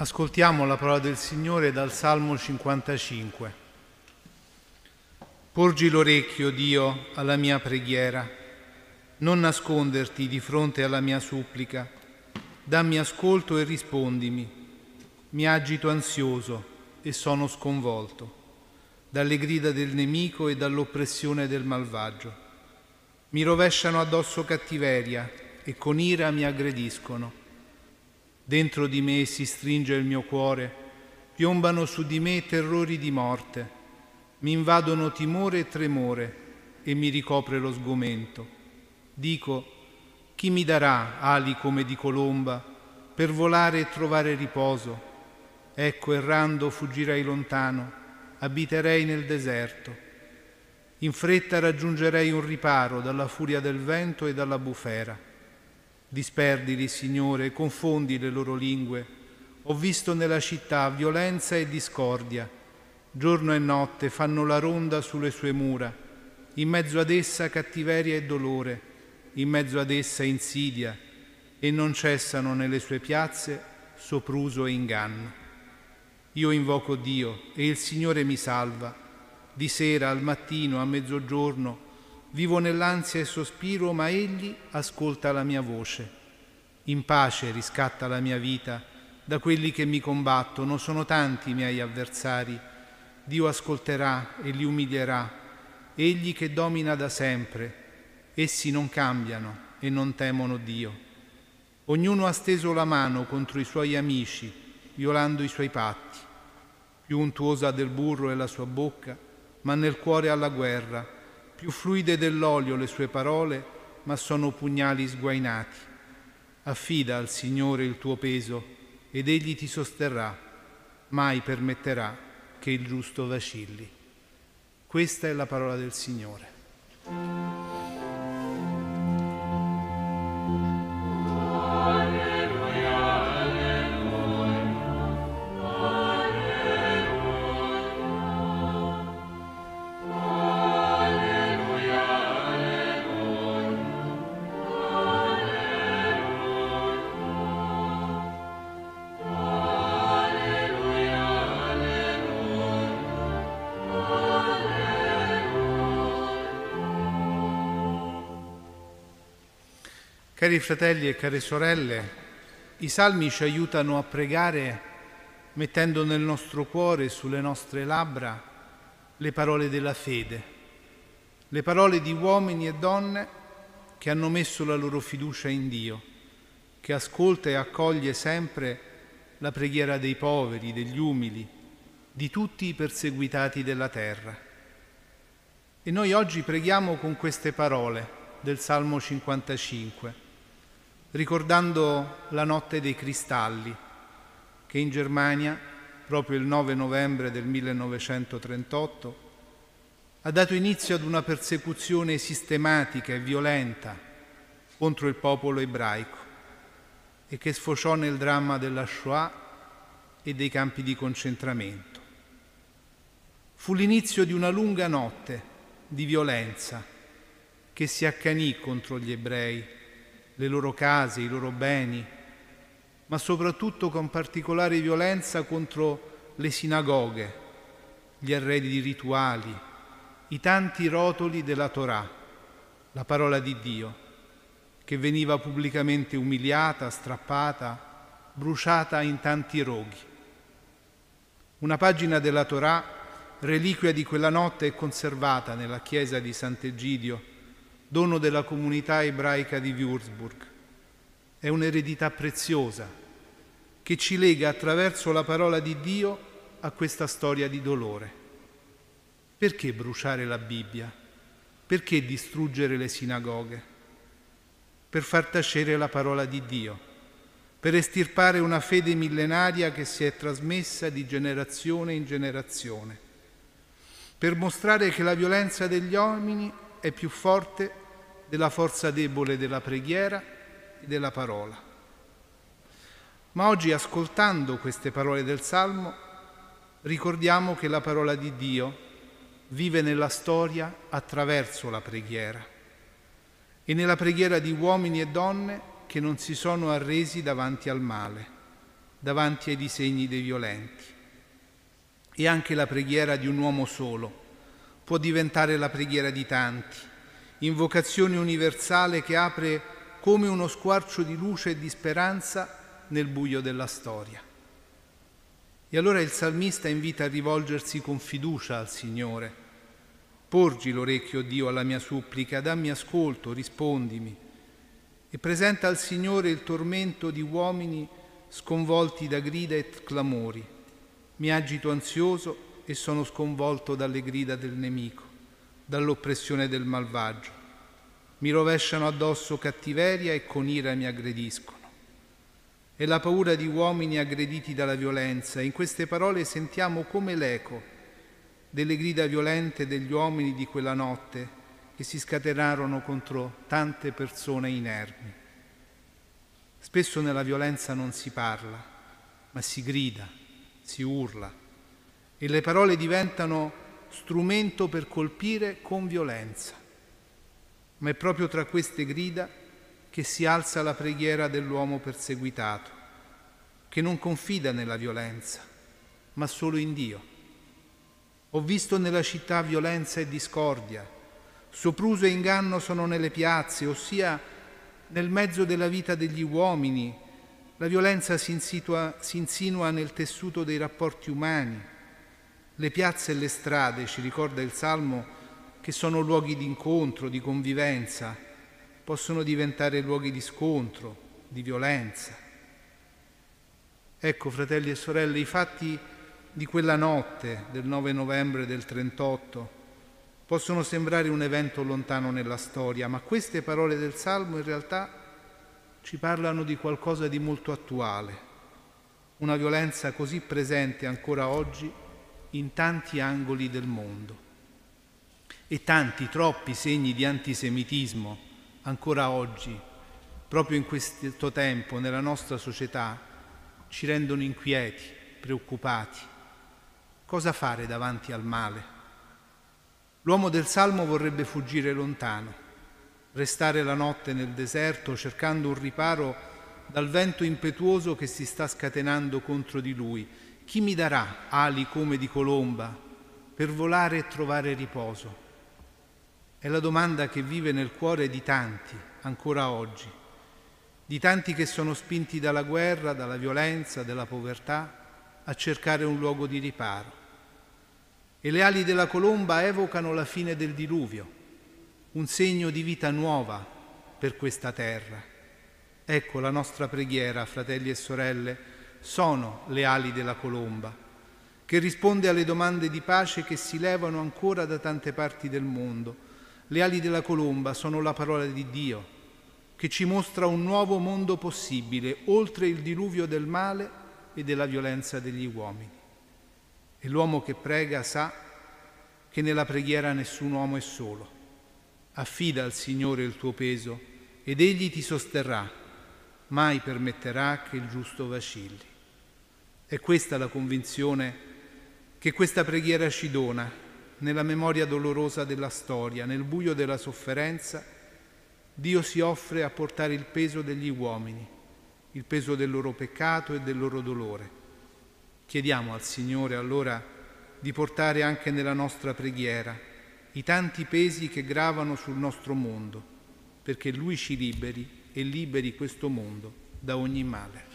Ascoltiamo la parola del Signore dal Salmo 55. Porgi l'orecchio, Dio, alla mia preghiera, non nasconderti di fronte alla mia supplica, dammi ascolto e rispondimi. Mi agito ansioso e sono sconvolto dalle grida del nemico e dall'oppressione del malvagio. Mi rovesciano addosso cattiveria e con ira mi aggrediscono Dentro di me si stringe il mio cuore, piombano su di me terrori di morte, mi invadono timore e tremore e mi ricopre lo sgomento. Dico, chi mi darà ali come di colomba per volare e trovare riposo? Ecco, errando fuggirei lontano, abiterei nel deserto. In fretta raggiungerei un riparo dalla furia del vento e dalla bufera Disperdili, Signore, confondi le loro lingue. Ho visto nella città violenza e discordia. Giorno e notte fanno la ronda sulle sue mura. In mezzo ad essa cattiveria e dolore, in mezzo ad essa insidia, e non cessano nelle sue piazze sopruso e inganno. Io invoco Dio e il Signore mi salva. Di sera, al mattino, a mezzogiorno, Vivo nell'ansia e sospiro, ma Egli ascolta la mia voce. In pace riscatta la mia vita da quelli che mi combattono, sono tanti i miei avversari. Dio ascolterà e li umilierà, Egli che domina da sempre. Essi non cambiano e non temono Dio. Ognuno ha steso la mano contro i suoi amici, violando i suoi patti. Più untuosa del burro è la sua bocca, ma nel cuore ha la guerra più fluide dell'olio le sue parole, ma sono pugnali sguainati. Affida al Signore il tuo peso ed Egli ti sosterrà, mai permetterà che il giusto vacilli. Questa è la parola del Signore. Cari fratelli e care sorelle, i salmi ci aiutano a pregare mettendo nel nostro cuore sulle nostre labbra le parole della fede, le parole di uomini e donne che hanno messo la loro fiducia in Dio, che ascolta e accoglie sempre la preghiera dei poveri, degli umili, di tutti i perseguitati della terra. E noi oggi preghiamo con queste parole del Salmo 55 ricordando la notte dei cristalli, che in Germania, proprio il 9 novembre del 1938, ha dato inizio ad una persecuzione sistematica e violenta contro il popolo ebraico e che sfociò nel dramma della Shoah e dei campi di concentramento. Fu l'inizio di una lunga notte di violenza che si accanì contro gli ebrei le loro case, i loro beni, ma soprattutto con particolare violenza contro le sinagoghe, gli arredi rituali, i tanti rotoli della Torah, la parola di Dio, che veniva pubblicamente umiliata, strappata, bruciata in tanti roghi. Una pagina della Torah, reliquia di quella notte, è conservata nella chiesa di Sant'Egidio, dono della comunità ebraica di Würzburg. È un'eredità preziosa che ci lega attraverso la parola di Dio a questa storia di dolore. Perché bruciare la Bibbia? Perché distruggere le sinagoghe? Per far tacere la parola di Dio, per estirpare una fede millenaria che si è trasmessa di generazione in generazione, per mostrare che la violenza degli uomini è più forte della forza debole della preghiera e della parola. Ma oggi, ascoltando queste parole del Salmo, ricordiamo che la parola di Dio vive nella storia attraverso la preghiera e nella preghiera di uomini e donne che non si sono arresi davanti al male, davanti ai disegni dei violenti. E anche la preghiera di un uomo solo può diventare la preghiera di tanti, invocazione universale che apre come uno squarcio di luce e di speranza nel buio della storia. E allora il salmista invita a rivolgersi con fiducia al Signore. Porgi l'orecchio, Dio, alla mia supplica, dammi ascolto, rispondimi. E presenta al Signore il tormento di uomini sconvolti da grida e clamori. Mi agito ansioso e sono sconvolto dalle grida del nemico, dall'oppressione del malvagio. Mi rovesciano addosso cattiveria e con ira mi aggrediscono e la paura di uomini aggrediti dalla violenza. In queste parole sentiamo come l'eco delle grida violente degli uomini di quella notte che si scatenarono contro tante persone inermi. Spesso nella violenza non si parla, ma si grida, si urla e le parole diventano strumento per colpire con violenza. Ma è proprio tra queste grida che si alza la preghiera dell'uomo perseguitato, che non confida nella violenza, ma solo in Dio. Ho visto nella città violenza e discordia, sopruso e inganno sono nelle piazze, ossia nel mezzo della vita degli uomini. La violenza si, insitua, si insinua nel tessuto dei rapporti umani. Le piazze e le strade, ci ricorda il Salmo, che sono luoghi di incontro, di convivenza, possono diventare luoghi di scontro, di violenza. Ecco, fratelli e sorelle, i fatti di quella notte del 9 novembre del 38 possono sembrare un evento lontano nella storia, ma queste parole del Salmo in realtà ci parlano di qualcosa di molto attuale, una violenza così presente ancora oggi in tanti angoli del mondo e tanti, troppi segni di antisemitismo ancora oggi, proprio in questo tempo, nella nostra società, ci rendono inquieti, preoccupati. Cosa fare davanti al male? L'uomo del Salmo vorrebbe fuggire lontano, restare la notte nel deserto cercando un riparo dal vento impetuoso che si sta scatenando contro di lui. Chi mi darà ali come di colomba per volare e trovare riposo? È la domanda che vive nel cuore di tanti ancora oggi, di tanti che sono spinti dalla guerra, dalla violenza, dalla povertà a cercare un luogo di riparo. E le ali della colomba evocano la fine del diluvio, un segno di vita nuova per questa terra. Ecco la nostra preghiera, fratelli e sorelle, sono le ali della colomba, che risponde alle domande di pace che si levano ancora da tante parti del mondo le ali della colomba sono la parola di Dio, che ci mostra un nuovo mondo possibile, oltre il diluvio del male e della violenza degli uomini. E l'uomo che prega sa che nella preghiera nessun uomo è solo. Affida al Signore il tuo peso ed Egli ti sosterrà, mai permetterà che il giusto vacilli. È questa la convinzione che questa preghiera ci dona nella memoria dolorosa della storia, nel buio della sofferenza, Dio si offre a portare il peso degli uomini, il peso del loro peccato e del loro dolore. Chiediamo al Signore allora di portare anche nella nostra preghiera i tanti pesi che gravano sul nostro mondo, perché Lui ci liberi e liberi questo mondo da ogni male.